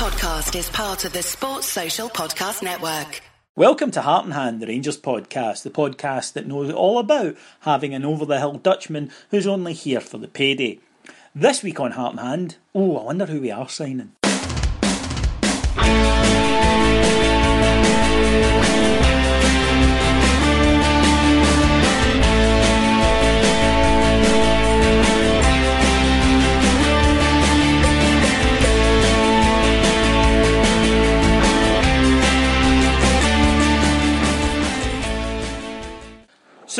podcast is part of the Sports Social Podcast Network. Welcome to Heart and Hand, the Rangers podcast, the podcast that knows all about having an over the hill Dutchman who's only here for the payday. This week on Heart and Hand, oh, I wonder who we are signing.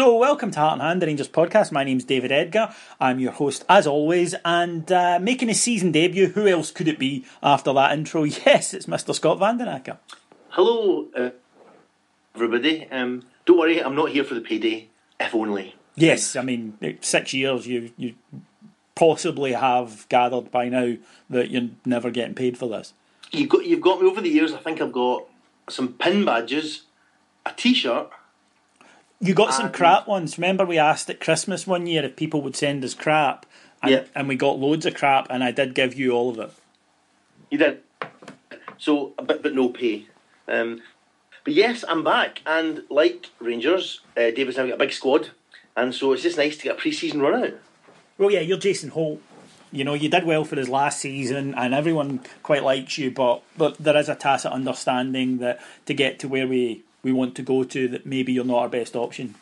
So, welcome to Heart and Hand, the Rangers podcast. My name's David Edgar. I'm your host, as always, and uh, making a season debut. Who else could it be after that intro? Yes, it's Mr. Scot Van Den Akker. Hello, uh, everybody. Um, don't worry, I'm not here for the payday, if only. Yes, I mean, six years, you, you possibly have gathered by now that you're never getting paid for this. You've got, you've got me over the years. I think I've got some pin badges, a t shirt. You got some crap ones. Remember, we asked at Christmas one year if people would send us crap, and, Yeah. and we got loads of crap, and I did give you all of it. You did. So, but, but no pay. Um, but yes, I'm back. And like Rangers, uh, David's now got a big squad. And so it's just nice to get a pre season run out. Well, yeah, you're Jason Holt. You know, you did well for his last season, and everyone quite likes you. But but there is a tacit understanding that to get to where we we want to go to, that maybe you're not our best option.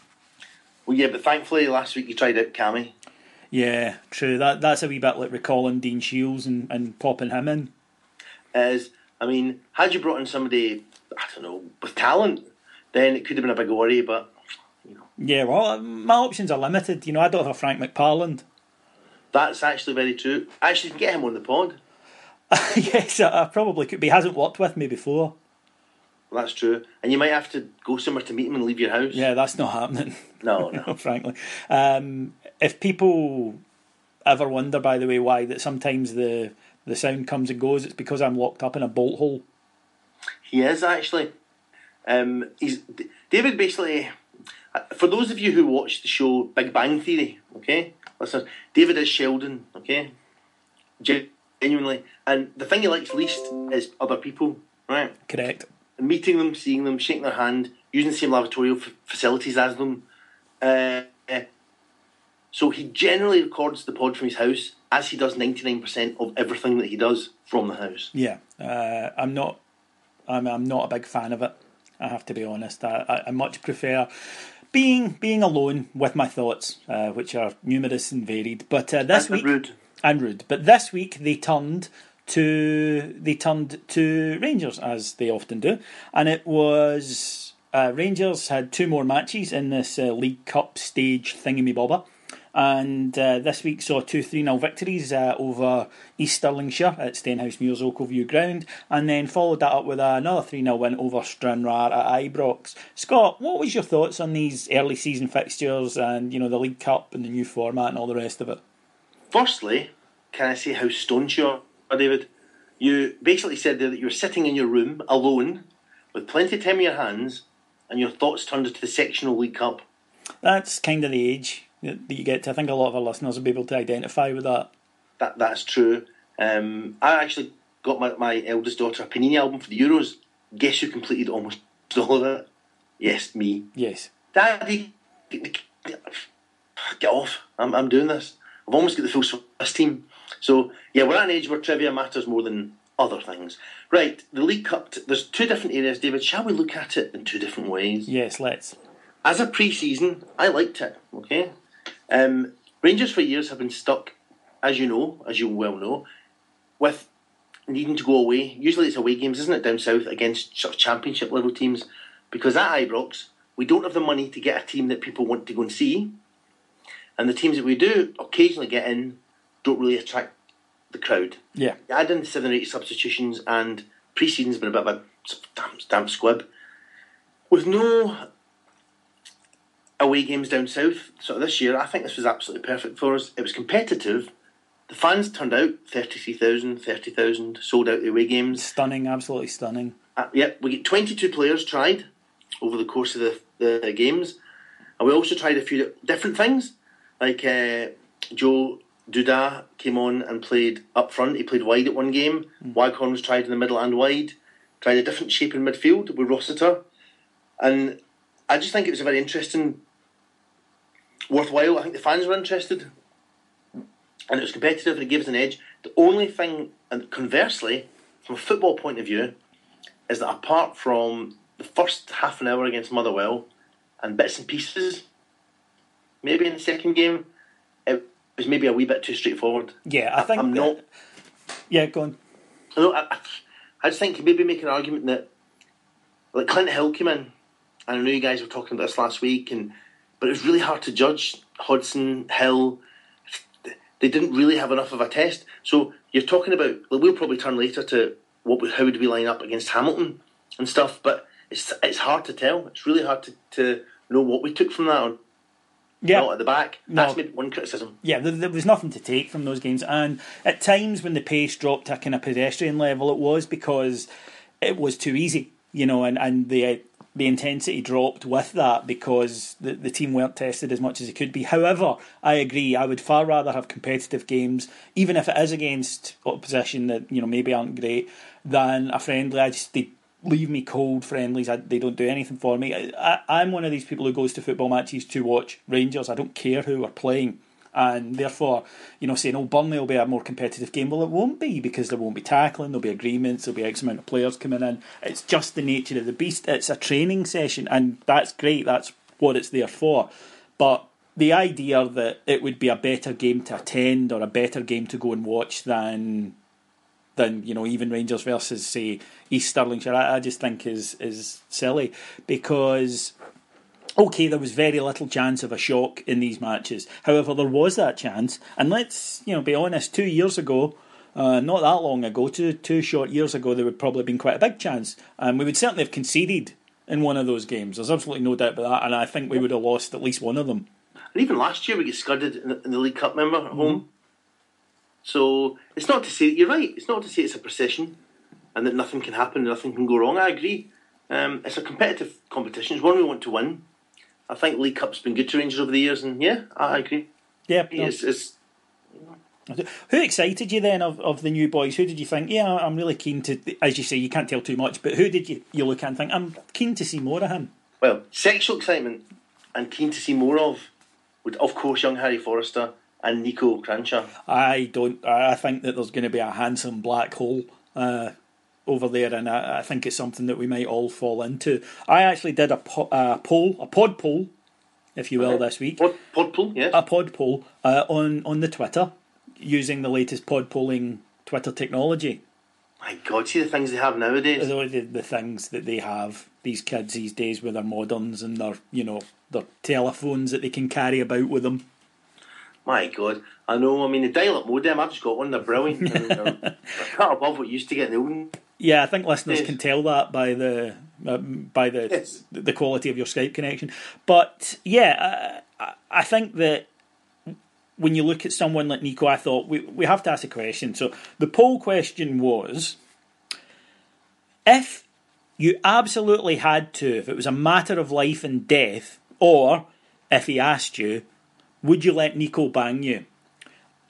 Well, yeah, but thankfully last week you tried out Cammy. Yeah, true. That that's a wee bit like recalling Dean Shiels and, and popping him in. Is, I mean, had you brought in somebody, I don't know, with talent, then it could have been a big worry, but you know, Yeah, well, my options are limited. You know, I don't have a Frank McParland. that's actually very true. Actually, you can get him on the pod. yes, I, I probably could. But he hasn't worked with me before. That's true. And you might have to go somewhere to meet him and leave your house. Yeah, that's not happening. No, no. frankly. Um, if people ever wonder, by the way, why that sometimes the the sound comes and goes, it's because I'm locked up in a bolt hole. He is actually. Um, he's David. Basically, uh, for those of you who watch the show Big Bang Theory, okay, listen. David is Sheldon, okay, genuinely. And the thing he likes least is other people, right? Correct. Meeting them, seeing them, shaking their hand, using the same lavatory f- facilities as them. Uh, so he generally records the pod from his house, as he does ninety nine percent of everything that he does from the house. Yeah, uh, I'm not. I'm, I'm not a big fan of it. I have to be honest. I, I, I much prefer being being alone with my thoughts, uh, which are numerous and varied. But uh, this And week rude. and rude. But this week they turned to they turned to Rangers as they often do, and it was uh, Rangers had two more matches in this uh, League Cup stage thingy bobber. And uh, this week saw two 3 0 victories uh, over East Stirlingshire at Stenhousemuir's Ochilview Ground, and then followed that up with another 3 0 win over Stranraer at Ibrox. Scot, what was your thoughts on these early season fixtures and you know the League Cup and the new format and all the rest of it? Firstly, can I say how staunch you are, David? You basically said there that you were sitting in your room alone with plenty of time in your hands and your thoughts turned to the sectional League Cup. That's kind of the age that you get to. I think a lot of our listeners will be able to identify with that. That That's true. Um, I actually got my, my eldest daughter a Panini album for the Euros. Guess who completed almost all of it? Yes, me. Yes. Daddy, get get off. I'm, I'm doing this. I've almost got the full Swiss team. So, yeah, we're at an age where trivia matters more than other things. Right, the League Cup, t- there's two different areas, David. Shall we look at it in two different ways? Yes, let's. As a pre season, I liked it, okay? Um, Rangers for years have been stuck, as you know, as you well know, with needing to go away. Usually it's away games, isn't it, down south against sort of championship level teams? Because at Ibrox, we don't have the money to get a team that people want to go and see. And the teams that we do occasionally get in don't really attract the crowd. Yeah. Add in seven or eight substitutions, and pre season's been a bit of a damp, damp squib. With no away games down south, so this year, I think this was absolutely perfect for us. It was competitive. The fans turned out 33,000, 30,000, sold out the away games. Stunning, absolutely stunning. Uh, yep, we get 22 players tried over the course of the, the games. And we also tried a few different things. Like uh, Joe Dodoo came on and played up front. He played wide at one game. Hmm. Waghorn was tried in the middle and wide. Tried a different shape in midfield with Rossiter. And I just think it was a very interesting, worthwhile. I think the fans were interested. And it was competitive and it gave us an edge. The only thing, and conversely, from a football point of view, is that apart from the first half an hour against Motherwell and bits and pieces, maybe in the second game, it was maybe a wee bit too straightforward. Yeah, I think I'm that- not. Yeah, go on. No, I, I- I just think you maybe make an argument that, like Clint Hill came in, and I know you guys were talking about this last week, and but it was really hard to judge Hodson Hill. They didn't really have enough of a test. So you're talking about. Like, we'll probably turn later to what how would we line up against Hamilton and stuff, but it's it's hard to tell. It's really hard to, to know what we took from that or Yeah, not at the back. No. That's one criticism. yeah, there, there was nothing to take from those games, and at times when the pace dropped to a kind of pedestrian level, it was because it was too easy, you know, and and the uh, the intensity dropped with that because the the team weren't tested as much as it could be. However, I agree. I would far rather have competitive games, even if it is against opposition that you know maybe aren't great, than a friendly. I just they leave me cold friendlies. I, they don't do anything for me. I, I, I'm one of these people who goes to football matches to watch Rangers. I don't care who are playing. And therefore, you know, saying, oh, Burnley will be a more competitive game. Well, it won't be because there won't be tackling, there'll be agreements, there'll be X amount of players coming in. It's just the nature of the beast. It's a training session, and that's great. That's what it's there for. But the idea that it would be a better game to attend or a better game to go and watch than than you know even Rangers versus say East Stirlingshire. I, I just think is is silly because okay, there was very little chance of a shock in these matches. However, there was that chance, and let's you know be honest. Two years ago. Uh, not that long ago, two two short years ago, there would probably have been quite a big chance, and we would certainly have conceded in one of those games. There's absolutely no doubt about that, and I think we would have lost at least one of them. And even last year we get scudded in the, in the League Cup, member at home. So it's not to say you're right. It's not to say it's a procession and that nothing can happen, nothing can go wrong. I agree. Um, it's a competitive competition. It's one we want to win. I think League Cup's been good to Rangers over the years, and yeah, I agree. Yeah, no. It's, it's Who excited you then of, of the new boys? Who did you think? Yeah, I'm really keen to. As you say, you can't tell too much, but who did you, you look at and think I'm keen to see more of him? well, sexual excitement and keen to see more of would, of course, young Harry Forrester and Niko Kranjcar. I don't. I think that there's going to be a handsome black hole uh, over there, and I, I think it's something that we might all fall into. I actually did a, po- a poll, a pod poll, if you will, Okay. this week. Pod, Podpool, yes. A pod poll uh, on on the Twitter using the latest pod polling Twitter technology. My God, see the things they have nowadays. the, the, the things that they have these kids these days with their moderns and their you know their telephones that they can carry about with them. My God, I know. I mean, the dial-up modem. I've just got one. They're brilliant. I mean, they're, they're cut above what you used to get in the olden. Yeah, I think listeners Yes. can tell that by the um, by the Yes. the quality of your Skype connection. But yeah, I, I- I think that when you look at someone like Niko, I thought we we have to ask a question. So the poll question was: if you absolutely had to, if it was a matter of life and death, or if he asked you, would you let Niko bang you?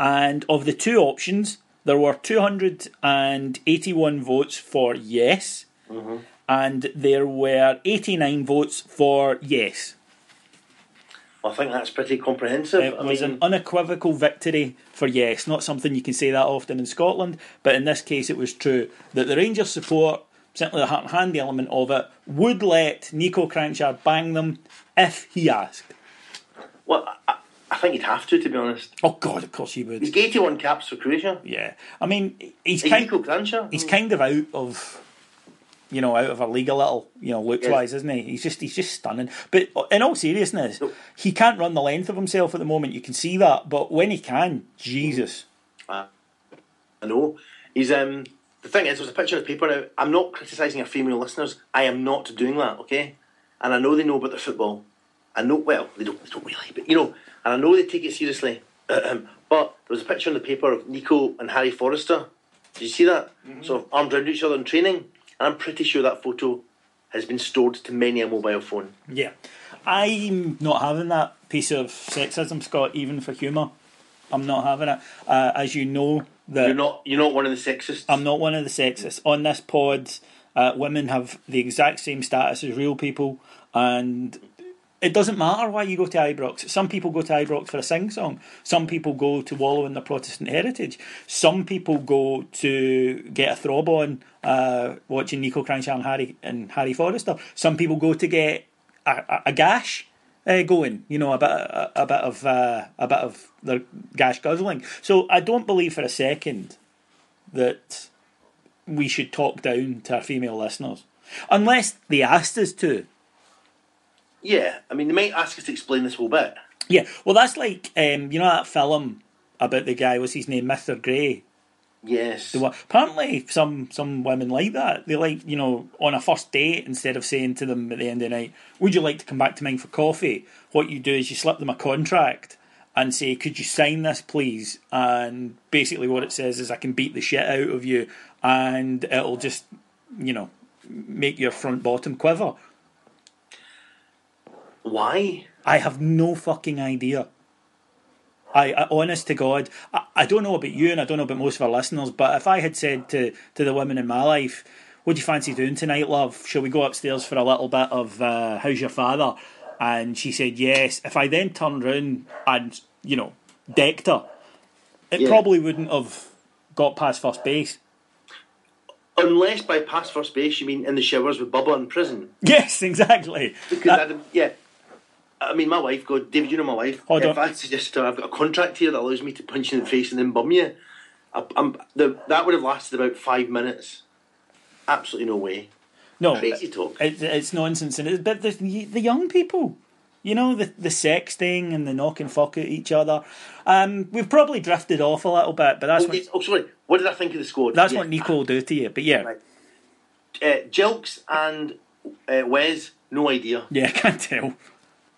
And of the two options, there were 281 votes for yes, mm-hmm. and there were 89 votes for yes. I think that's pretty comprehensive. It I was mean, an unequivocal victory for yes, not something you can say that often in Scotland, but in this case it was true that the Rangers support, certainly the heart and hand element of it, would let Niko Kranjcar bang them if he asked. I, think you'd have to, to be honest. Oh God, of course he would. He's 81 caps for Croatia. Yeah, I mean he's kind he's kind of out of you know out of our league a little you know looks wise isn't he he's just he's just stunning but in all seriousness No. he can't run the length of himself at the moment you can see that but when he can Jesus I know. He's um. The thing is, there's a picture of paper now. I'm not criticising our female listeners. I am not doing that. Okay, and I know they know about their football. I know well. They don't. They don't really, but you know, and I know they take it seriously. but there was a picture in the paper of Niko and Harry Forrester. Did you see that? Sort of armed around each other in training. And I'm pretty sure that photo has been stored to many a mobile phone. yeah I'm not having that piece of sexism Scot even for humour I'm not having it. Uh, as you know, that You're not you're not one of the sexists. I'm not one of the sexists. On this pod, uh, women have the exact same status as real people, and it doesn't matter why you go to Ibrox. Some people go to Ibrox for a sing song. Some people go to wallow in their Protestant heritage. Some people go to get a throb on uh, watching Niko Kranjcar and Harry and Harry Forrester. Some people go to get a, a, a gash. Uh, going, you know, a bit, a, a bit of, uh, a bit of their gash guzzling. So I don't believe for a second that we should talk down to our female listeners, unless they asked us to. Yeah, I mean they might ask us to explain this whole bit. Yeah, well, that's like um, you know that film about the guy. What's his name, Mister Grey. Yes. The one, apparently, some some women like that. They like you know on a first date instead of saying to them at the end of the night, "Would you like to come back to mine for coffee?" What you do is you slip them a contract and say, "Could you sign this, please?" And basically, what it says is, "I can beat the shit out of you, and it'll just you know make your front bottom quiver." Why? I have no fucking idea. I, I honest to God, I, I don't know about you and I don't know about most of our listeners, but if I had said to, to the women in my life, what do you fancy doing tonight, love? Shall we go upstairs for a little bit of uh, How's Your Father? And she said yes. If I then turned round and, you know, decked her, it Yeah. probably wouldn't have got past first base. Unless by past first base you mean in the showers with Bubba in prison. Yes, exactly. Because That- yeah. I mean, my wife, God, David, you know my wife. Hold if on. I suggested I've got a contract here that allows me to punch you in the face and then bum you, I, I'm, the, that would have lasted about five minutes. Absolutely no way. no, Crazy talk. It, it's nonsense, and it, but the the young people, you know, the the sex thing and the knocking fuck at each other. Um, we've probably drifted off a little bit, but that's Oh, what oh, sorry. What did I think of the squad? that's Yeah. what Niko will do to you. But yeah, Right. Uh, Jelks and uh, Wes, no idea. yeah, I can't tell.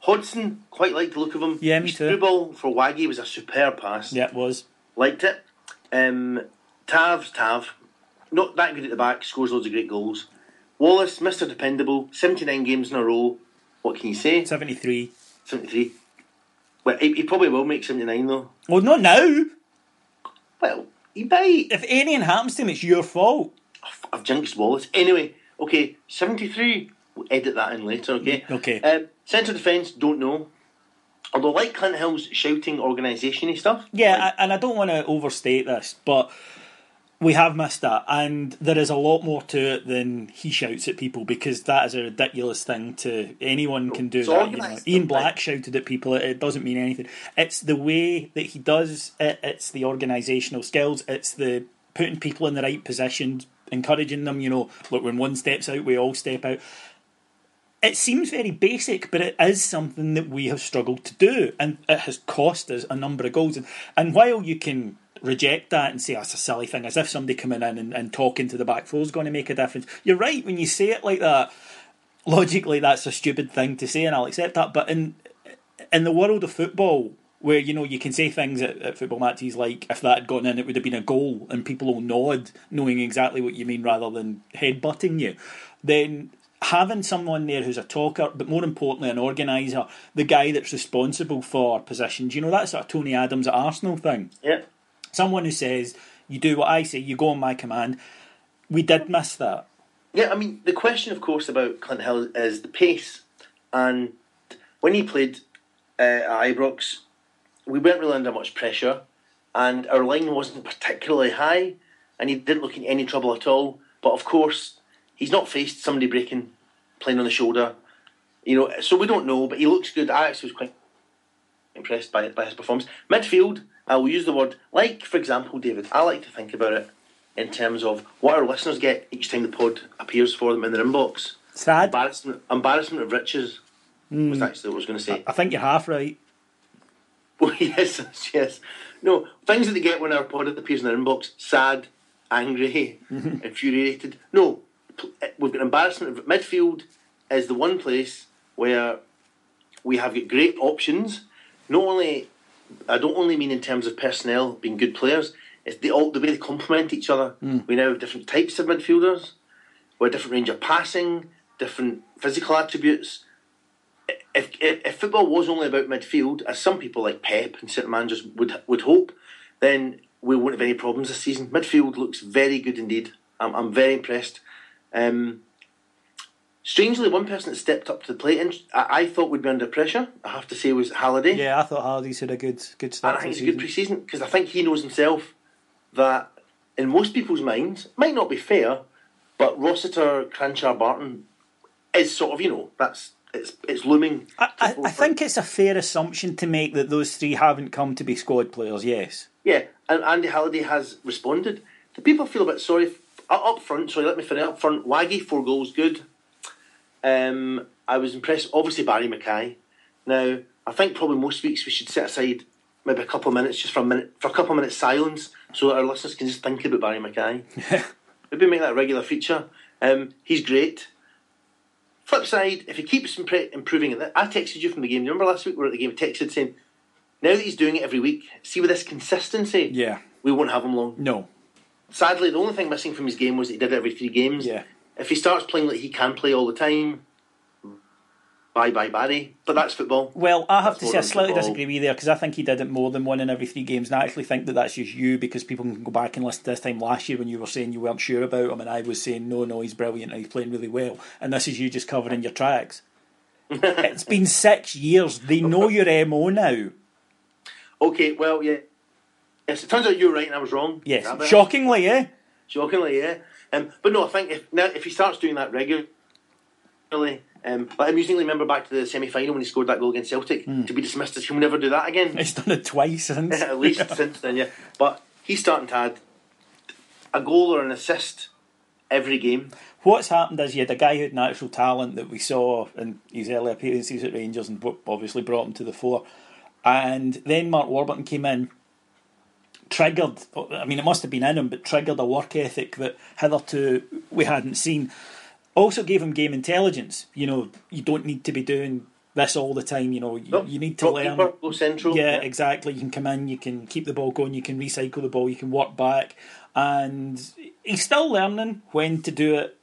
Hodson, quite liked the look of him. Yeah, me too. Screwball for Waggy was a superb pass. Yeah, it was. Liked it. Um, Tav's Tav, not that good at the back, scores loads of great goals. Wallace, Mr. Dependable, 79 games in a row. What can you say? Seventy three. 73. Well, he, he probably will make 79 though. Well, not now. Well, he might. If anything happens to him, it's your fault. I've jinxed Wallace. Anyway, okay, 73. We'll edit that in later, okay? Okay. Um, Centre defence, don't know. Although, like Clint Hill's shouting organisation stuff. Yeah, like- I, and I don't want to overstate this, but we have missed that, and there is a lot more to it than he shouts at people because that is a ridiculous thing to anyone can do that. You know? Ian Black shouted at people; it, it doesn't mean anything. It's the way that he does it. It's the organisational skills. It's the putting people in the right positions, encouraging them. You know, look when one steps out, we all step out it seems very basic, but it is something that we have struggled to do, and it has cost us a number of goals. And, and while you can reject that and say oh, that's a silly thing, as if somebody coming in and, and talking to the back four is going to make a difference, you're right when you say it like that. Logically, that's a stupid thing to say, and I'll accept that. But in in the world of football, where you know you can say things at, at football matches like if that had gone in, it would have been a goal, and people will nod, knowing exactly what you mean rather than headbutting you. Then having someone there who's a talker, but more importantly, an organiser, the guy that's responsible for positions, you know, that's sort of Tony Adams at Arsenal thing. yeah. Someone who says, you do what I say, you go on my command. We did miss that. Yeah, I mean, the question, of course, about Clint Hill is the pace. And when he played uh, at Ibrox, we weren't really under much pressure, and our line wasn't particularly high, and he didn't look in any trouble at all. But of course, he's not faced somebody breaking, playing on the shoulder, you know. So we don't know, but he looks good. I actually was quite impressed by by his performance. Midfield, I will use the word like, for example, David. I like to think about it in terms of what our listeners get each time the pod appears for them in their inbox. Sad. Embarrassment, embarrassment of riches was hmm. actually what I was going to say. I think you're half right. Well, oh, yes, yes. No, things that they get when our pod appears in their inbox sad, angry, mm-hmm. infuriated. No, we've got embarrassment. of Midfield is the one place where we have got great options. Not only, I don't only mean in terms of personnel being good players, it's the, all, the way they complement each other. Hmm. We now have different types of midfielders, with a different range of passing, different physical attributes. if, if if football was only about midfield, as some people like Pep and certain managers would would hope, then we won't have any problems this season. Midfield looks very good indeed. I'm I'm very impressed. Um, strangely, one person that stepped up to the plate, and I, I thought would be under pressure. I have to say, was Halliday. Yeah, I thought Hardy's had a good good And start. I think the it's a good season. pre-season because I think he knows himself that in most people's minds might not be fair, but Rossiter, Kranjcar, Barton is sort of you know that's it's it's looming. I, I, I think it's a fair assumption to make that those three haven't come to be squad players. Yes. yeah, and Andy Halliday has responded. Do people feel a bit sorry up up front? Sorry, let me finish up front. Waggy four goals, good. Um, I was impressed. Obviously Barrie McKay. Now I think probably most weeks we should set aside maybe a couple of minutes just for a minute for a couple of minutes silence so that our listeners can just think about Barrie McKay. Maybe make that a regular feature. Um, he's great. Flip side, if he keeps impre- improving I texted you from the game. Remember last week we were at the game. I texted saying, now that he's doing it every week, see with this consistency, Yeah. we won't have him long. No. Sadly, the only thing missing from his game was that he did it every three games. Yeah. If he starts playing like he can play all the time, bye bye Barrie. But that's football. Well, I have That's to say I slightly football. disagree with you there because I think he did it more than one in every three games, and I actually think that that's just you because people can go back and listen to this time last year when you were saying you weren't sure about him, and I was saying no, no, he's brilliant and he's playing really well, and this is you just covering your tracks. it's been six years. They know your mo now. Okay, well, yeah. Yes, it turns out you were right and I was wrong. Yes, That bit. shockingly, yeah. Shockingly, yeah. Um, but no, I think if now if he starts doing that regularly, um, but amusingly, remember back to the semi final when he scored that goal against Celtic Hmm. to be dismissed as he'll never do that again. He's done it twice since. At least since then, yeah. But he's starting to add a goal or an assist every game. What's happened is you had a guy who had natural talent that we saw in his early appearances at Rangers and obviously brought him to the fore. And then Mark Warburton came in, triggered, I mean, it must have been in him, but triggered a work ethic that hitherto we hadn't seen. Also gave him game intelligence. You know, you don't need to be doing this all the time. You know, you, No, you need to learn. keeper, central. Yeah, exactly. You can come in, you can keep the ball going, you can recycle the ball, you can work back, and he's still learning when to do it.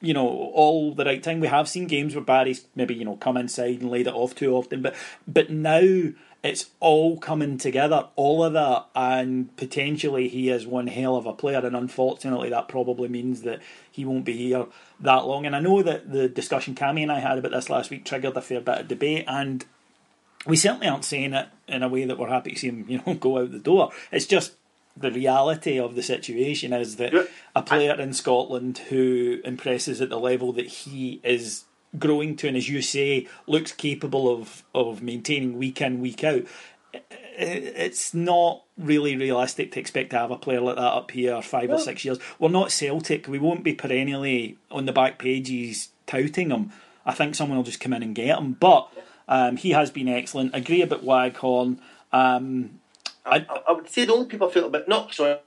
You know, all the right time. We have seen games where Barrie's maybe you know come inside and laid it off too often, but but now it's all coming together, all of that, and potentially he is one hell of a player. And unfortunately, that probably means that he won't be here that long. And I know that the discussion Cammy and I had about this last week triggered a fair bit of debate, and we certainly aren't saying it in a way that we're happy to see him, you know, go out the door. It's just the reality of the situation is that Yeah. a player in Scotland who impresses at the level that he is growing to, and as you say, looks capable of of maintaining week in week out. It's not really realistic to expect to have a player like that up here five or six years. We're not Celtic. We won't be perennially on the back pages touting him. I think someone will just come in and get him. But um, he has been excellent. Agree about Waghorn. Um, I, I, I would say the only people I feel a bit not sorry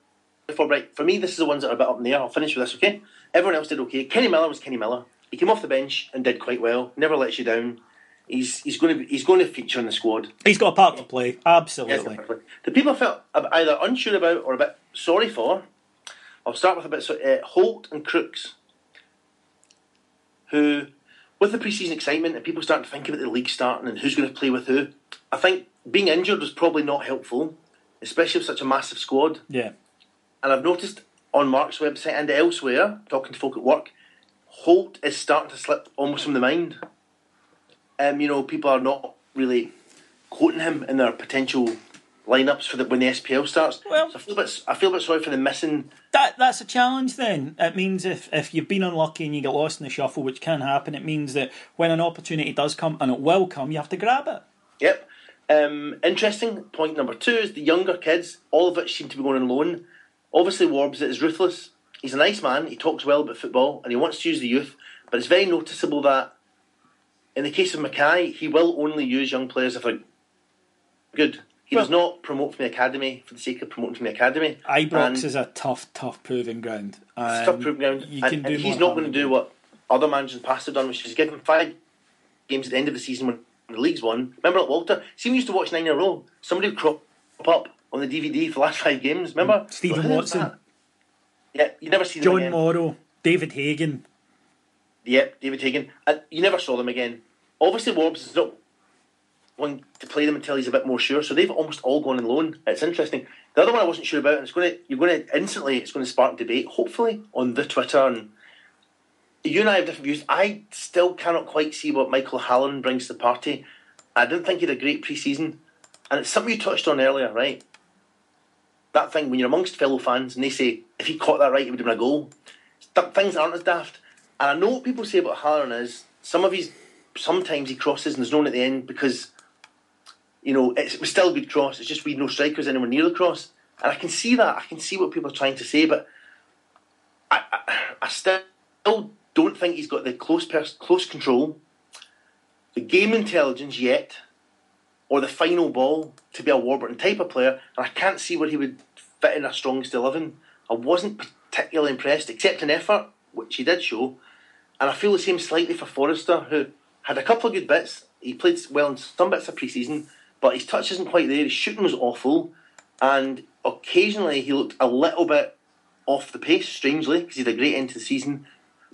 for right for me. This is the ones that are a bit up in the air. I'll finish with this, okay? Everyone else did okay. Kenny Miller was Kenny Miller. He came off the bench and did quite well. Never lets you down. He's he's going to be, he's going to feature in the squad. he's got a part to play. Absolutely. The people I felt either unsure about or a bit sorry for. I'll start with a bit so uh, Holt and Crooks, who, with the pre-season excitement and people starting to think about the league starting and who's going to play with who, I think being injured was probably not helpful, especially with such a massive squad. Yeah. And I've noticed on Mark's website and elsewhere, talking to folk at work, Holt is starting to slip almost from the mind. Um, you know, people are not really quoting him in their potential lineups for the when the SPL starts. Well- so I feel a bit, I feel a bit sorry for the missing. That that's a challenge then. It means if, if you've been unlucky and you get lost in the shuffle, which can happen, it means that when an opportunity does come, and it will come, you have to grab it. Yep. Um, interesting point number two is the younger kids. All of it seem to be going on loan. Obviously, Warbs is ruthless. He's a nice man. He talks well about football and he wants to use the youth. But it's very noticeable that in the case of McKay, he will only use young players if they're good. He does not promote from the academy for the sake of promoting from the academy. Ibrox And is a tough, tough proving ground. it's And tough proving ground. And, and he's not going to do what other managers in the past have done, which is give him five games at the end of the season when the league's won. Remember at Walter? See, we used to watch nine in a row. Somebody would crop up on the DVD for the last five games. Remember? Mm. Stephen Watson. that? Yeah, you never see them John again. Morrow, David Hagen. Yep, David Hagen. And uh, you never saw them again. Obviously, Warbs is not one to play them until he's a bit more sure. So they've almost all gone on loan. It's interesting. The other one I wasn't sure about, and it's going to you're going to instantly it's going to spark debate. Hopefully on the Twitter and you and I have different views. I still cannot quite see what Michael Halloran brings to the party. I didn't think he had a great pre-season, and it's something you touched on earlier, right? That thing when you're amongst fellow fans and they say if he caught that right, he would have been a goal. Things aren't as daft. And I know what people say about Halloran is some of his sometimes he crosses and there's no one at the end because you know it was still a good cross. It's just we no strikers anywhere near the cross, and I can see that. I can see what people are trying to say, but I, I, I still don't think he's got the close pers- close control, the game intelligence yet, or the final ball to be a Warburton type of player. And I can't see where he would fit in a strongest eleven. I wasn't particularly impressed, except in effort, which he did show. And I feel the same slightly for Forrester, who had a couple of good bits. He played well in some bits of pre-season, but his touch isn't quite there. His shooting was awful, and occasionally he looked a little bit off the pace, strangely, because he had a great end to the season.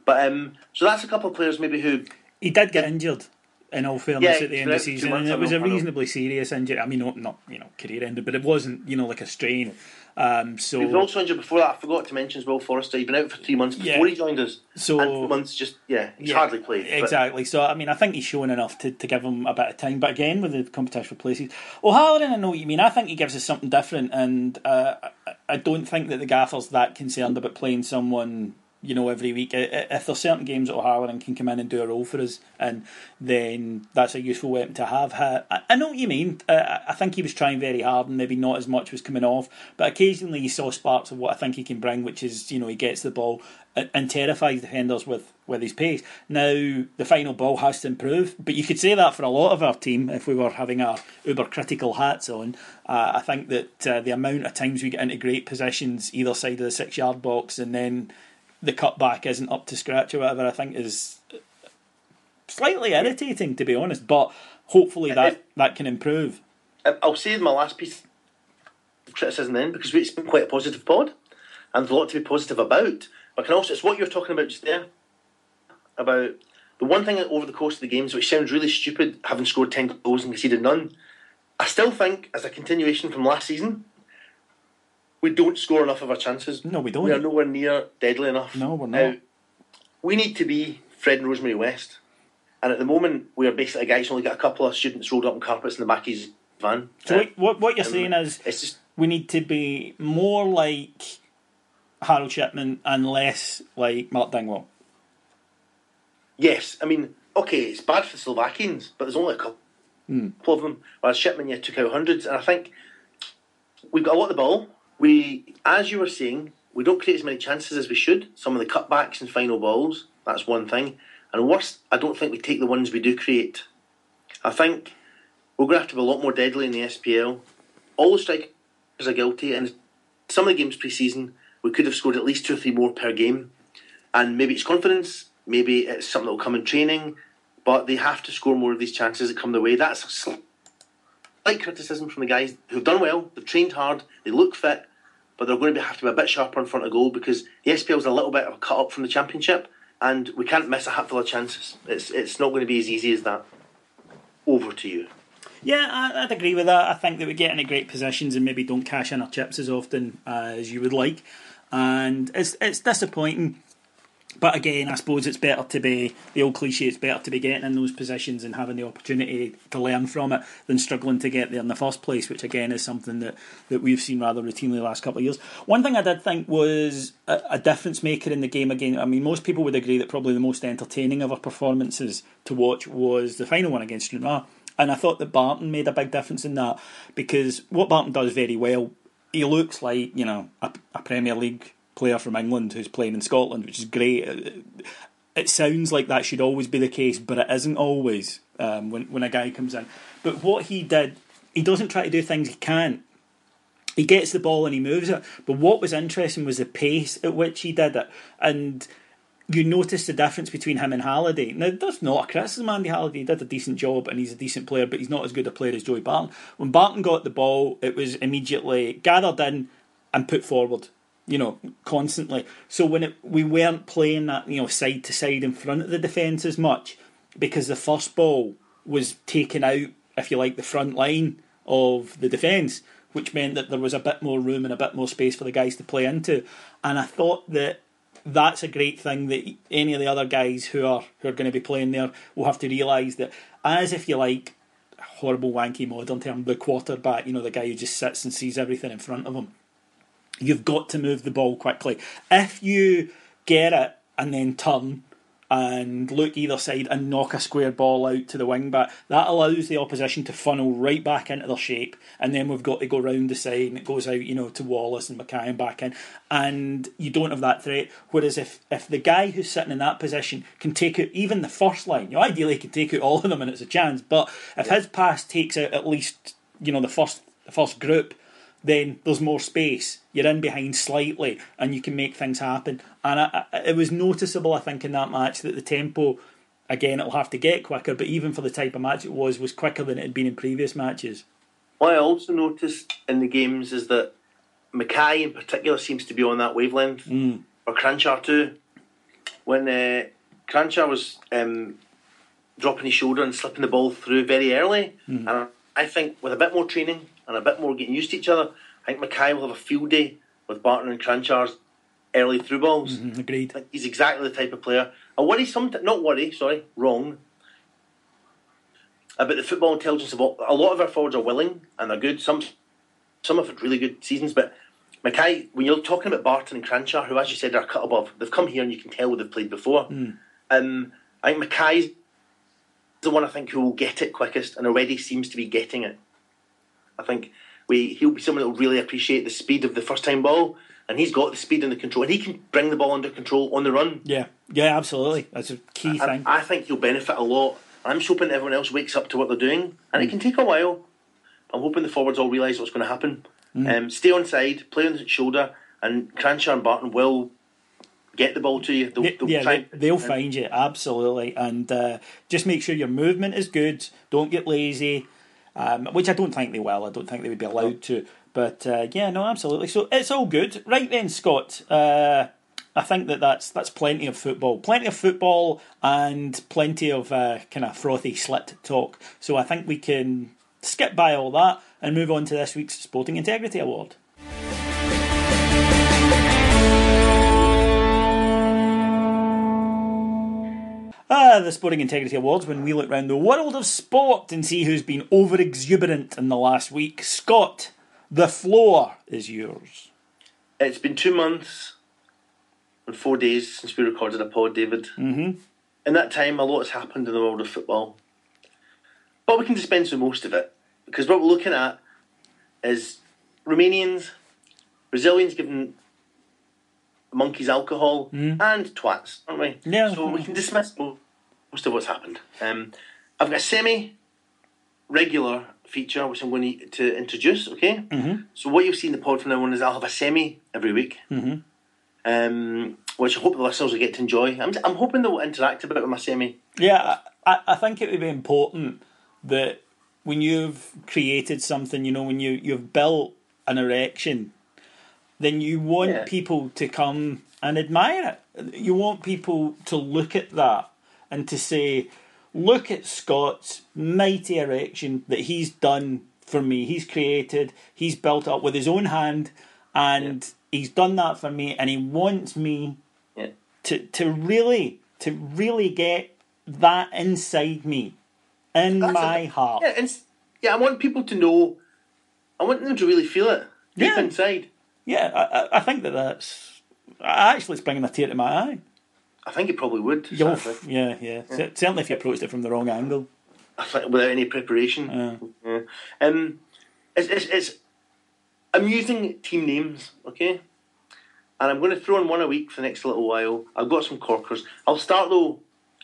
But um, so that's a couple of players maybe who he did get injured. In all fairness, yeah, at the end of the season, and it was a reasonably serious injury. I mean, not, not you know career ended, but it wasn't you know like a strain. Um, so he was also injured before that. I forgot to mention as well. Forrester, he'd been out for three months before yeah. he joined us. So months just yeah, he's yeah, hardly played. Exactly. But. So I mean, I think he's shown enough to, to give him a bit of time. But again, with the competition for places, O'Halloran, I know what you mean. I think he gives us something different, and uh, I don't think that the gaffer's that concerned about playing someone you know, every week. If there's certain games that O'Halloran can come in and do a role for us, and then that's a useful weapon to have. I know what you mean. I think he was trying very hard, and maybe not as much was coming off. But occasionally, you saw sparks of what I think he can bring, which is you know he gets the ball and terrifies defenders with with his pace. Now the final ball has to improve, but you could say that for a lot of our team if we were having our uber critical hats on. Uh, I think that uh, the amount of times we get into great positions either side of the six yard box, and then the cutback isn't up to scratch or whatever, I think is slightly irritating to be honest. But hopefully that if, that can improve. I'll say my last piece of criticism then because it's been quite a positive pod and there's a lot to be positive about. But can also it's what you're talking about just there about the one thing over the course of the games, which sounds really stupid, having scored ten goals and conceded none. I still think, as a continuation from last season, we don't score enough of our chances. No, we don't. We are nowhere near deadly enough. No, we're not. Now, we need to be Fred and Rosemary West. And at the moment, we are basically a guy who's only got a couple of students rolled up in carpets in the back of his van. So, uh, what, what you're saying is just, we need to be more like Harold Shipman and less like Mark Dingwall. Yes, I mean, okay, it's bad for the Slovakians, but there's only a couple, mm. of them. Whereas Shipman, yeah, took out hundreds, and I think we've got a lot of the ball we, as you were saying, we don't create as many chances as we should. Some of the cutbacks and final balls, that's one thing. And worse, I don't think we take the ones we do create. I think we're going to have to be a lot more deadly in the SPL. All the strikers are guilty, and some of the games pre-season we could have scored at least two or three more per game. And maybe it's confidence, maybe it's something that will come in training, but they have to score more of these chances that come their way. That's slight criticism from the guys who've done well, they've trained hard, they look fit, but they're going to have to be a bit sharper in front of goal because the SPL is a little bit of a cut up from the Championship, and we can't miss a hatful of chances. It's it's not going to be as easy as that. Over to you. Yeah, I'd agree with that. I think that we get into great positions and maybe don't cash in our chips as often uh, as you would like, and it's it's disappointing but again, I suppose it's better to be the old cliche. It's better to be getting in those positions and having the opportunity to learn from it than struggling to get there in the first place, which again is something that, that we've seen rather routinely the last couple of years. One thing I did think was a, a difference maker in the game again. I mean, most people would agree that probably the most entertaining of our performances to watch was the final one against Stranraer. And I thought that Barton made a big difference in that because what Barton does very well, he looks like you know a, a Premier League player from England who's playing in Scotland, which is great. It sounds like that should always be the case, but it isn't always um, when when a guy comes in. But what he did, he doesn't try to do things he can't. He gets the ball and he moves it. But what was interesting was the pace at which he did it, and you notice the difference between him and Halliday. Now, that's not a criticism, Andy Halliday. Did a decent job and he's a decent player, but he's not as good a player as Joey Barton. When Barton got the ball, it was immediately gathered in and put forward you know, constantly. So when it, we weren't playing that, you know, side to side in front of the defence as much because the first ball was taken out if you like, the front line of the defence, which meant that there was a bit more room and a bit more space for the guys to play into. And I thought that that's a great thing that any of the other guys who are who are going to be playing there will have to realise that as if you like horrible wanky modern term the quarterback you know the guy who just sits and sees everything in front of him you've got to move the ball quickly if you get it and then turn and look either side and knock a square ball out to the wing back. That allows the opposition to funnel right back into their shape, and then we've got to go round the side and it goes out, you know, to Wallace and McKay and back in, and you don't have that threat. Whereas if if the guy who's sitting in that position can take out even the first line, you know, ideally he can take out all of them and it's a chance. But if his pass takes out at least you know the first the first group, then there's more space. You're in behind slightly, and you can make things happen. And I, I, it was noticeable, I think, in that match that the tempo, again, it'll have to get quicker, but even for the type of match it was, was quicker than it had been in previous matches. What I also noticed in the games is that McKay, in particular, seems to be on that wavelength, mm. or Kranjcar too. When uh, Kranjcar was um, dropping his shoulder and slipping the ball through very early, mm. and I think with a bit more training and a bit more getting used to each other, I think McKay will have a field day with Barton and Kranjcar's early through balls. Mm-hmm, agreed. He's exactly the type of player. I worry sometimes, not worry, sorry, wrong, about the football intelligence of all, a lot of our forwards are willing and they're good. Some some have had really good seasons, but McKay, when you're talking about Barton and Kranjcar, who, as you said, are cut above, they've come here and you can tell where they've played before. Mm. Um, I think McKay's the one I think who will get it quickest and already seems to be getting it. I think we he'll be someone that will really appreciate the speed of the first time ball, and he's got the speed and the control, and he can bring the ball under control on the run. Yeah, yeah, absolutely. That's a key I, thing. I think he'll benefit a lot. I'm just hoping everyone else wakes up to what they're doing, and Mm. it can take a while. I'm hoping the forwards all realise what's going to happen. Mm. Um, stay on side, play on the shoulder, and Kranjcar and Barton will get the ball to you. They'll, They- they'll yeah, try- they, will find you absolutely, and uh, just make sure your movement is good. Don't get lazy, um, which I don't think they will. I don't think they would be allowed to. But uh, yeah, no, absolutely. So it's all good, right then, Scot. Uh, I think that that's that's plenty of football, plenty of football, and plenty of uh, kind of frothy slit talk. So I think we can skip by all that and move on to this week's Sporting Integrity Award. Ah, the Sporting Integrity Awards when we look round the world of sport and see who's been over exuberant in the last week. Scot, the floor is yours. It's been two months and four days since we recorded a pod, David. Mm-hmm. In that time, a lot has happened in the world of football. But we can dispense with most of it because what we're looking at is Romanians, Brazilians giving monkeys alcohol, and twats, aren't we? Yeah. So we can dismiss mo- most of what's happened. Um, I've got a semi regular feature which I'm going to, to introduce, okay? Mm-hmm. So what you'll see in the pod from now on is I'll have a semi every week. Mm-hmm. Um, which I hope the listeners will get to enjoy. I'm, I'm hoping they'll interact a bit with my semi. Yeah, I, I think it would be important that when you've created something, you know, when you, you've built an erection, then you want Yeah. people to come and admire it. You want people to look at that and to say, look at Scot's mighty erection that he's done for me. He's created, he's built up with his own hand, and he's done that for me, and he wants me Yeah. to to really to really get that inside me, in That's my a- heart. Yeah, and yeah, I want people to know. I want them to really feel it deep Yeah. inside. Yeah, I, I- I think that that's actually it's bringing a tear to my eye. I think it probably would. Sadly. yeah, yeah. Certainly if you approached it from the wrong angle. Without any preparation. Yeah. Yeah. Um, it's, it's, it's amusing team names, okay? And I'm going to throw in one a week for the next little while. I've got some corkers. I'll start though.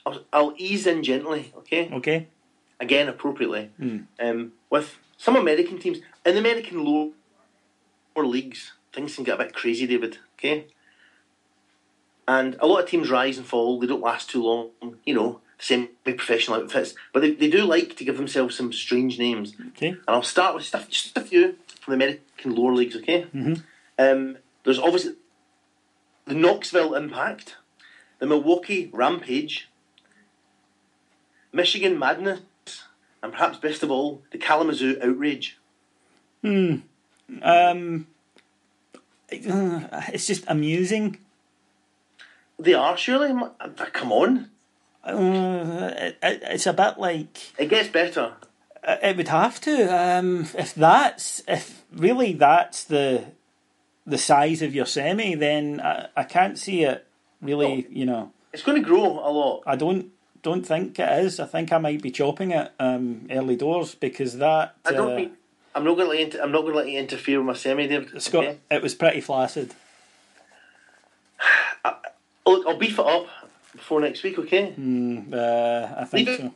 I'll, I'll ease in gently, okay? Okay. Again, appropriately. Mm. Um, with some American teams in the American lower leagues, things can get a bit crazy, David. Okay. And a lot of teams rise and fall. They don't last too long. You know, semi-professional outfits, but they, they do like to give themselves some strange names. Okay. And I'll start with stuff, just a few from the American lower leagues, okay? Mhm. Um, there's obviously the Knoxville Impact, the Milwaukee Rampage, Michigan Madness, and perhaps best of all, the Kalamazoo outrage. Hmm. Um, it's just amusing. They are surely. Come on, Uh, it, it, it's a bit like it gets better. it would have to. Um, if that's if really that's the the size of your semi, then I, I can't see it really. You know, It's going to grow a lot. I don't don't think it is. I think I might be chopping it um, early doors because that. I don't uh, think. I'm not going to let you. I'm not going to let you interfere with my semi, David. Scot, okay? it was pretty flaccid. Look, I'll beef it up before next week. Okay. Uh, I think Leave so.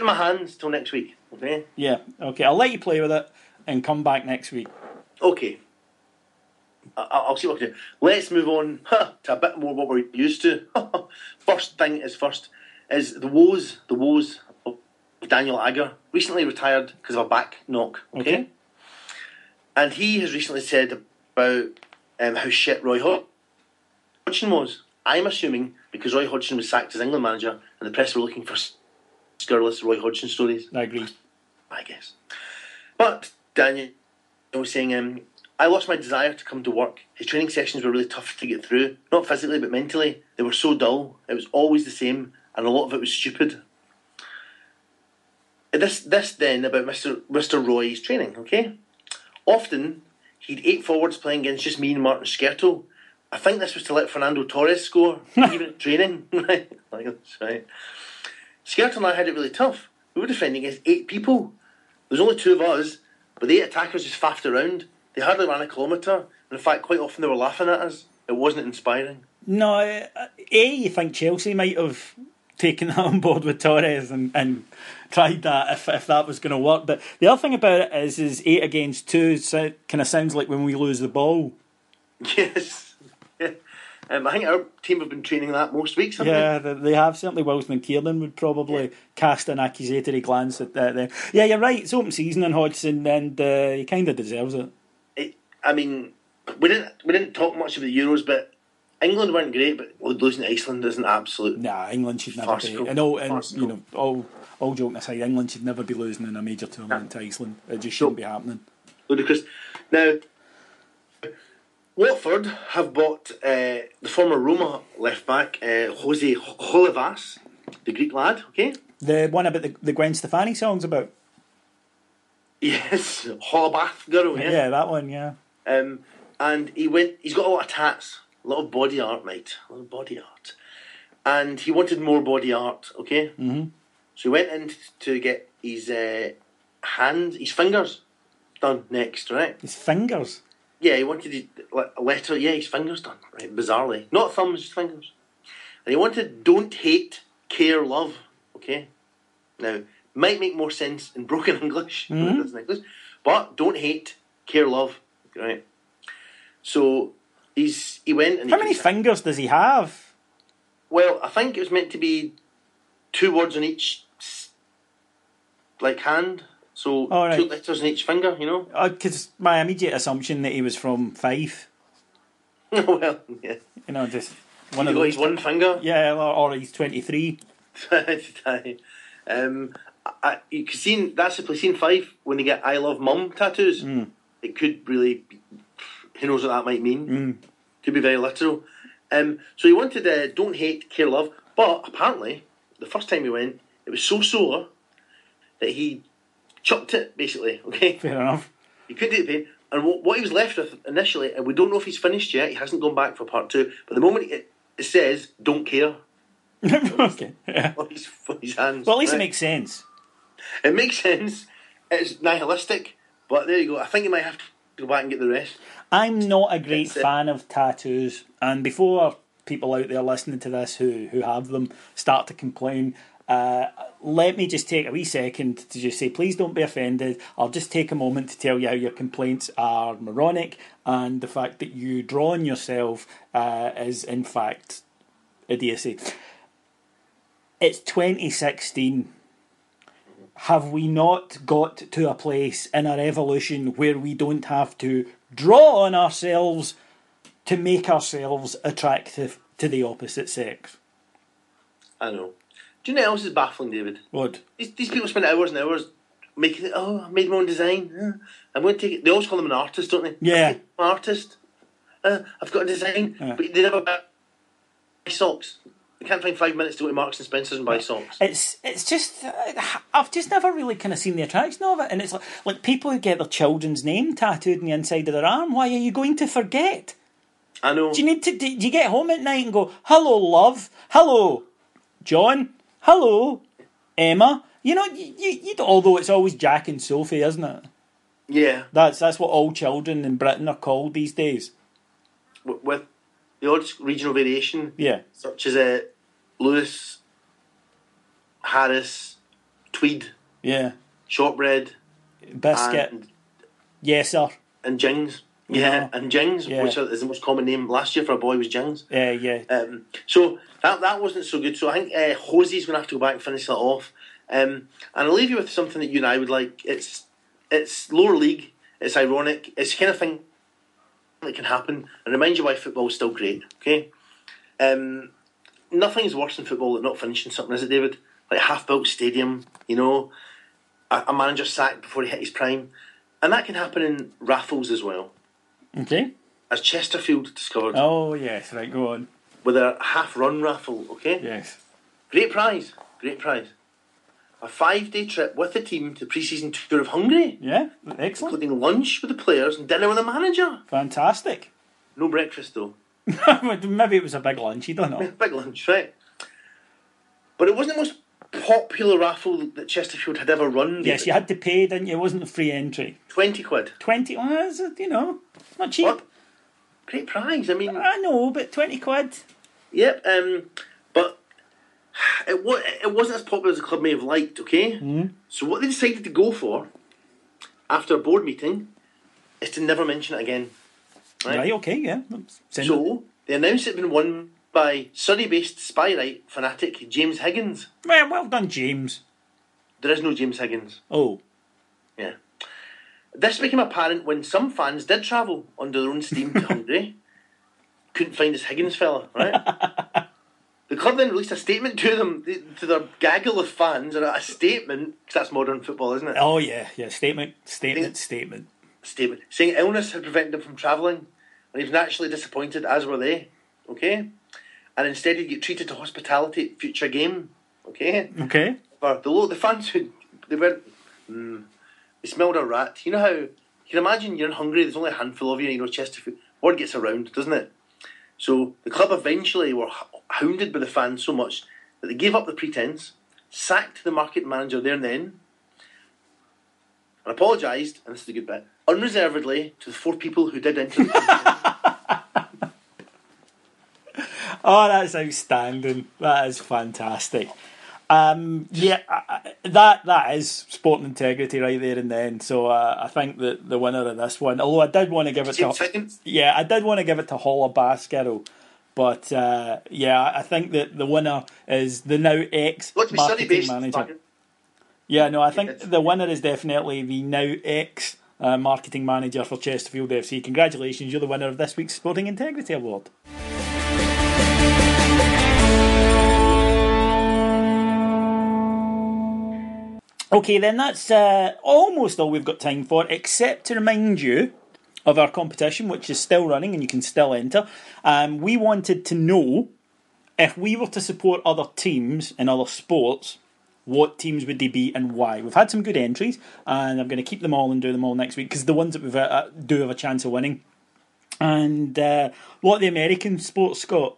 In my hands till next week. Okay. Yeah. Okay. I'll let you play with it and come back next week. Okay. I- I'll see what I can do. Let's move on huh, to a bit more what we're used to. first thing is first is the woes, the woes Daniel Agger, recently retired because of a back knock. Okay, Okay. and he has recently said about um, how shit Roy Hodgson was. I'm assuming because Roy Hodgson was sacked as England manager, and the press were looking for scurrilous Roy Hodgson stories. I agree. I guess. But Daniel was saying, um, I lost my desire to come to work. His training sessions were really tough to get through, not physically but mentally. They were so dull. It was always the same, and a lot of it was stupid. This, this then about Mr. Mr. Roy's training. Okay, often he'd eight forwards playing against just me and Martin Skrtel. I think this was to let Fernando Torres score, even at training. Right, like, that's right. Skrtel and I had it really tough. We were defending against eight people. There's only two of us, but the eight attackers just faffed around. They hardly ran a kilometre. And in fact, quite often they were laughing at us. It wasn't inspiring. No, A, you think Chelsea might have taken that on board with Torres and, and tried that if, if that was going to work. But the other thing about it is, is eight against two so, kind of sounds like when we lose the ball. Yes. Yeah. Um, I think our team have been training that most weeks, haven't Yeah, they, they have. Certainly Wilson and Kiernan would probably cast an accusatory glance at that there. Yeah, you're right. It's open season on Hodgson and uh, he kind of deserves it. It, I mean, we didn't we didn't talk much about the Euros, but England weren't great, but losing to Iceland is an absolute. Nah, England should never Farcical. be. And all, and, Farcical. you know, all, all joking aside, England should never be losing in a major tournament to Iceland. It just shouldn't be happening. ludicrous. Now, Watford have bought uh, the former Roma left back uh, Jose Holebas, the Greek lad. Okay, The one about the, the Gwen Stefani songs about. yes, Holabath girl. Yeah, Yeah, that one, yeah. Um, and he went. He's got a lot of tats, a lot of body art, mate, a lot of body art, and he wanted more body art. Okay, mm-hmm. so he went in to get his uh, hands, his fingers done next, right? His fingers. Yeah, he wanted his, like, a letter. Yeah, his fingers done. Right, bizarrely, not thumbs, just fingers. And he wanted "Don't hate, care, love." Okay, now might make more sense in broken English than it does in English, but "Don't hate, care, love." Right. So he's he went and How he many fingers does he have? Well, I think it was meant to be two words on each, like hand. So Oh, right. two letters on each finger. You know. Because my immediate assumption that he was from Fife. well, yeah. You know, just one He of those. one finger. Yeah, or, or he's 23. um, I, you can see that's the place in five when they get "I love mum" tattoos. It could really, be, who knows what that might mean. Could be very literal. Um, so he wanted uh, "Don't hate, care, love," but apparently the first time he went, it was so sore that he chucked it. Basically, okay, Fair enough. he couldn't do the pain. And what, what he was left with initially, and we don't know if he's finished yet. He hasn't gone back for part two. But the moment it, it says "Don't care" okay. Yeah. on his, on his hands, Well, at least it makes sense. It makes sense. It's nihilistic, but there you go. I think you might have to go back and get the rest. I'm not a great fan of tattoos, and before people out there listening to this who who have them start to complain, uh, let me just take a wee second to just say, please don't be offended. I'll just take a moment to tell you how your complaints are moronic, and the fact that you draw on yourself uh, is in fact idiocy. It's 2016 have we not got to a place in our evolution where we don't have to draw on ourselves to make ourselves attractive to the opposite sex? I know. Do you know what else is baffling, David? What? These, these people spend hours and hours making it. Oh, I made my own design. Uh, I'm going to take it. They always call them an artist, don't they? Yeah. I'm an artist. Uh, I've got a design, but they never buy socks. They can't find five minutes to go to Marks and Spencers and buy socks. It's it's just uh, I've just never really kind of seen the attraction of it, and it's like like people who get their children's name tattooed on the inside of their arm. Why are you going to forget? I know. Do you need to? Do you get home at night and go, "Hello, love. Hello, John. Hello, Emma." You know, you, you, you although it's always Jack and Sophie, isn't it? Yeah, That's that's what all children in Britain are called these days. with, the odd regional variation, Yeah, such as uh, Lewis, Harris, Tweed, yeah. Shortbread, Biscuit. and, yes, sir. and Jings. Yeah, and Jings, Yeah. which is the most common name last year for a boy was Jings. Yeah, yeah. Um, so that that wasn't so good. So I think uh, Hosey's going to have to go back and finish that off. Um, and I'll leave you with something that you and I would like. It's it's lower league. It's ironic. It's the kind of thing that can happen and remind you why football is still great. Okay. Um, nothing is worse than football than not finishing something, is it, David? Like half built stadium, you know, a, a manager sacked before he hit his prime, and that can happen in raffles as well. Okay. As Chesterfield discovered Oh yes, right. Go on. with a half run raffle. Okay. Yes. Great prize, great prize. A five day trip with the team to the pre season tour of Hungary, Yeah. Excellent. including lunch with the players and dinner with the manager. Fantastic. No breakfast though. Maybe it was a big lunch. You don't know. Big lunch, right? But it wasn't the most popular raffle that Chesterfield had ever run. Yes, you had to pay, didn't you? It wasn't a free entry. 20 quid. Twenty. Well, that's, you know, not cheap. What? Great prize. I mean, I know, but twenty quid. yep. Um, but it, wa- it wasn't as popular as the club may have liked, okay? Mm-hmm. So what they decided to go for after a board meeting is to never mention it again. Right. okay. Yeah. Send it. So they announced it had been won by Surrey-based spy fanatic James Higgins. Well, well done, James. There is no James Higgins. Oh. Yeah. This became apparent when some fans did travel under their own steam to Hungary. Couldn't find this Higgins fella, right? the club then released a statement to them, to their gaggle of fans, or a statement, because that's modern football, isn't it? Oh yeah. Yeah. Statement. Statement. Statement. statement saying illness had prevented them from travelling, and he was naturally disappointed, as were they. Okay, and instead he'd get treated to hospitality at future game. Okay, Okay. for the the fans who they went, mm, they smelled a rat. You know how you can imagine you're in Hungary. There's only a handful of you. You know Chesterfield. Word gets around, doesn't it? So the club eventually were hounded by the fans so much that they gave up the pretense, sacked the market manager there and then, and apologised, and this is the good bit, unreservedly to the four people who did enter the competition. Oh, that's outstanding. That is fantastic. Um, yeah, I- that that is sporting integrity right there and then. So uh, I think that the winner of this one, although I did want to give it to, yeah, I did want to give it to Holla Baskettle, but uh, yeah, I think that the winner is the now ex Got to be marketing manager. Yeah, no, I think the winner is definitely the now ex uh, marketing manager for Chesterfield FC. Congratulations, you're the winner of this week's Sporting Integrity Award. Okay, then that's uh, almost all we've got time for, except to remind you of our competition, which is still running and you can still enter. Um, we wanted to know if we were to support other teams in other sports, what teams would they be and why? We've had some good entries, and I'm going to keep them all and do them all next week because the ones that we uh, do have a chance of winning. And uh, what the American sports got,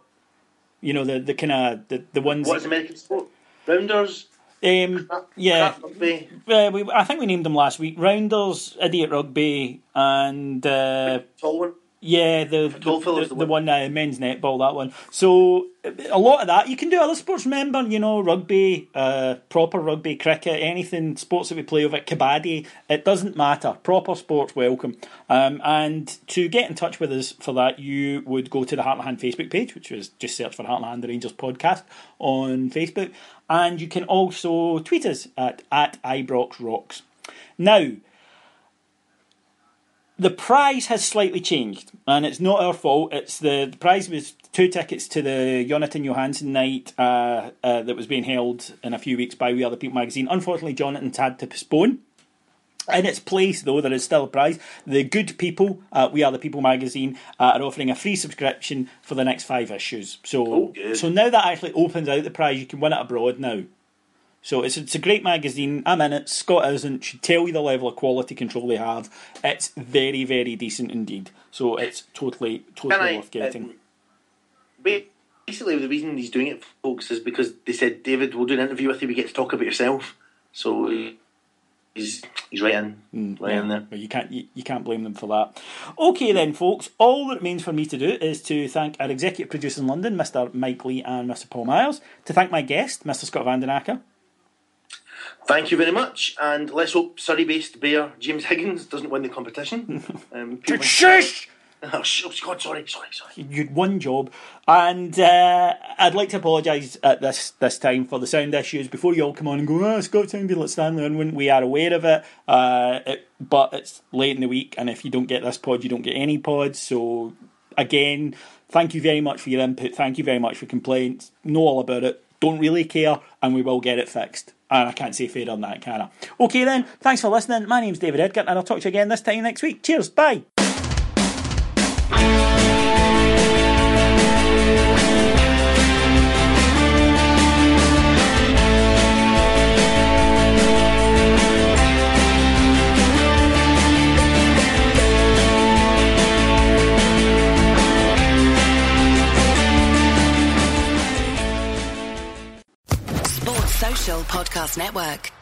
you know, the the kind of the, the ones. What is American sport? Rounders. Um, yeah, rugby, uh, we, I think we named them last week. Rounders, Idiot Rugby, and uh, one. Yeah, the the, the, the the one uh, men's netball, that one. So a lot of that you can do other sports. Remember, you know, rugby, uh, proper rugby, cricket, anything sports that we play it, kabaddi. It doesn't matter. Proper sports welcome. Um, and to get in touch with us for that, you would go to the Heartland Facebook page, which is just search for Heartland the Rangers podcast on Facebook, and you can also tweet us at at Ibrox Rocks. Now, the prize has slightly changed, and it's not our fault. It's the, the prize was two tickets to the Jonathan Johansson night uh, uh, that was being held in a few weeks by We Are the People magazine. Unfortunately, Jonathan's had to postpone. In its place, though, there is still a prize. The good people, uh, We Are the People magazine, uh, are offering a free subscription for the next five issues. So, Oh, so now that actually opens out the prize, you can win it abroad now. So it's it's a great magazine. I'm in it. Scot isn't. Should tell you the level of quality control they have. It's very very decent indeed. So it's totally totally I, worth getting. Um, ba- basically, the reason he's doing it, folks, is because they said, David, we'll do an interview with you. We get to talk about yourself. So uh, he's he's right in, hmm, right in there. Well, you can't you, you can't blame them for that. Okay then, folks. All that remains for me to do is to thank our executive producer in London, Mr. Mike Lee and Mr. Paul Miles. To thank my guest, Mr. Scot Vandenacker. Thank you very much, and let's hope Surrey-based Bear James Higgins doesn't win the competition. Um, Shush! Oh, sh- oh, God, sorry, sorry, sorry. You'd one job, and uh, I'd like to apologise at this this time for the sound issues. Before you all come on and go, "Oh, Scot sounded like Stanley Unwin," we are aware of it, uh, it, but it's late in the week, and if you don't get this pod, you don't get any pods. So, again, thank you very much for your input. Thank you very much for complaints. Know all about it. Don't really care, and we will get it fixed. And I can't say fair on that, can I? Okay then, thanks for listening. My name's David Edgar, and I'll talk to you again this time next week. Cheers, bye. Podcast Network.